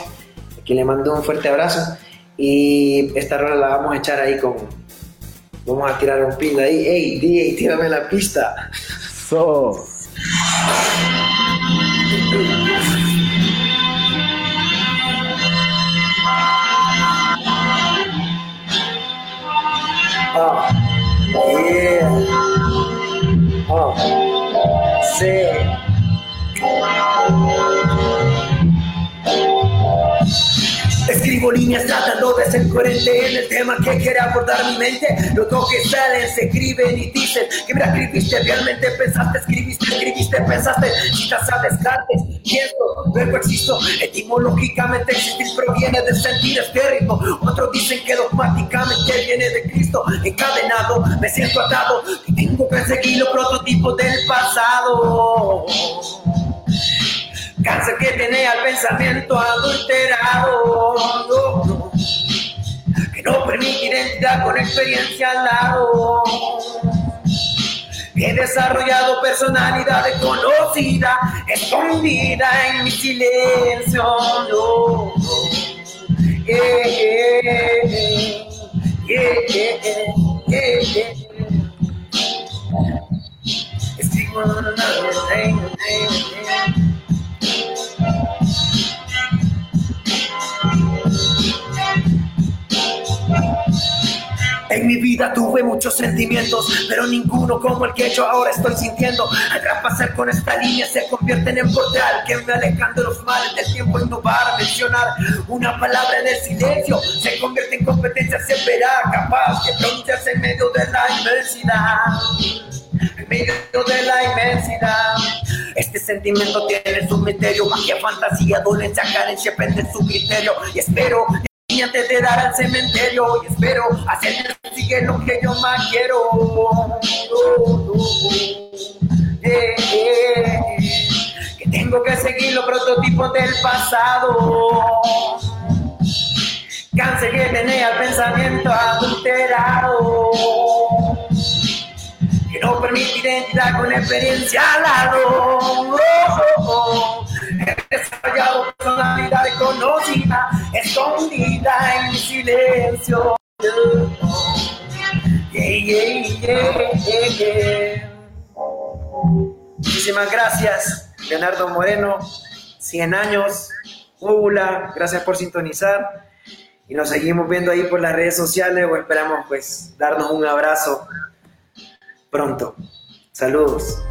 que le mando un fuerte abrazo. Y esta rola la vamos a echar ahí con. Vamos a tirar un pin ahí. ¡Ey, DJ, tírame la pista! So. Oh, yeah. Oh, sí. Escribo líneas tratando de ser coherente en el tema que quiere abordar mi mente. Los que salen se escriben y dicen que mira, escribiste realmente, pensaste, escribiste, escribiste, pensaste. Citas a Descartes, pienso, luego existo. Etimológicamente existir proviene de sentir ritmo. Otros dicen que dogmáticamente viene de Cristo. Encadenado, me siento atado. Y tengo que seguir los prototipos del pasado. Cáncer que tiene al pensamiento adulterado, que no permite identidad con experiencia al lado. He desarrollado personalidad desconocida, escondida en mi silencio. Vida tuve muchos sentimientos, pero ninguno como el que yo ahora estoy sintiendo. Al traspasar con esta línea se convierten en portal que me alejan de los males del tiempo innovar, mencionar una palabra en el silencio se convierte en competencia severa, capaz de pronunciarse en medio de la inmensidad. En medio de la inmensidad, este sentimiento tiene su misterio, magia, fantasía, dolencia, carencia, pende su criterio. Y espero antes de dar al cementerio y espero hacer sigue lo que yo más quiero. Que tengo que seguir los prototipos del pasado. Cáncer que tenía el pensamiento adulterado. Que no permite identidad con experiencia al lado. He desarrollado personalidad conocida, escondida en silencio. Muchísimas gracias, Leonardo Moreno. 100 años. Hola, gracias por sintonizar. Y nos seguimos viendo ahí por las redes sociales o esperamos pues darnos un abrazo pronto. Saludos.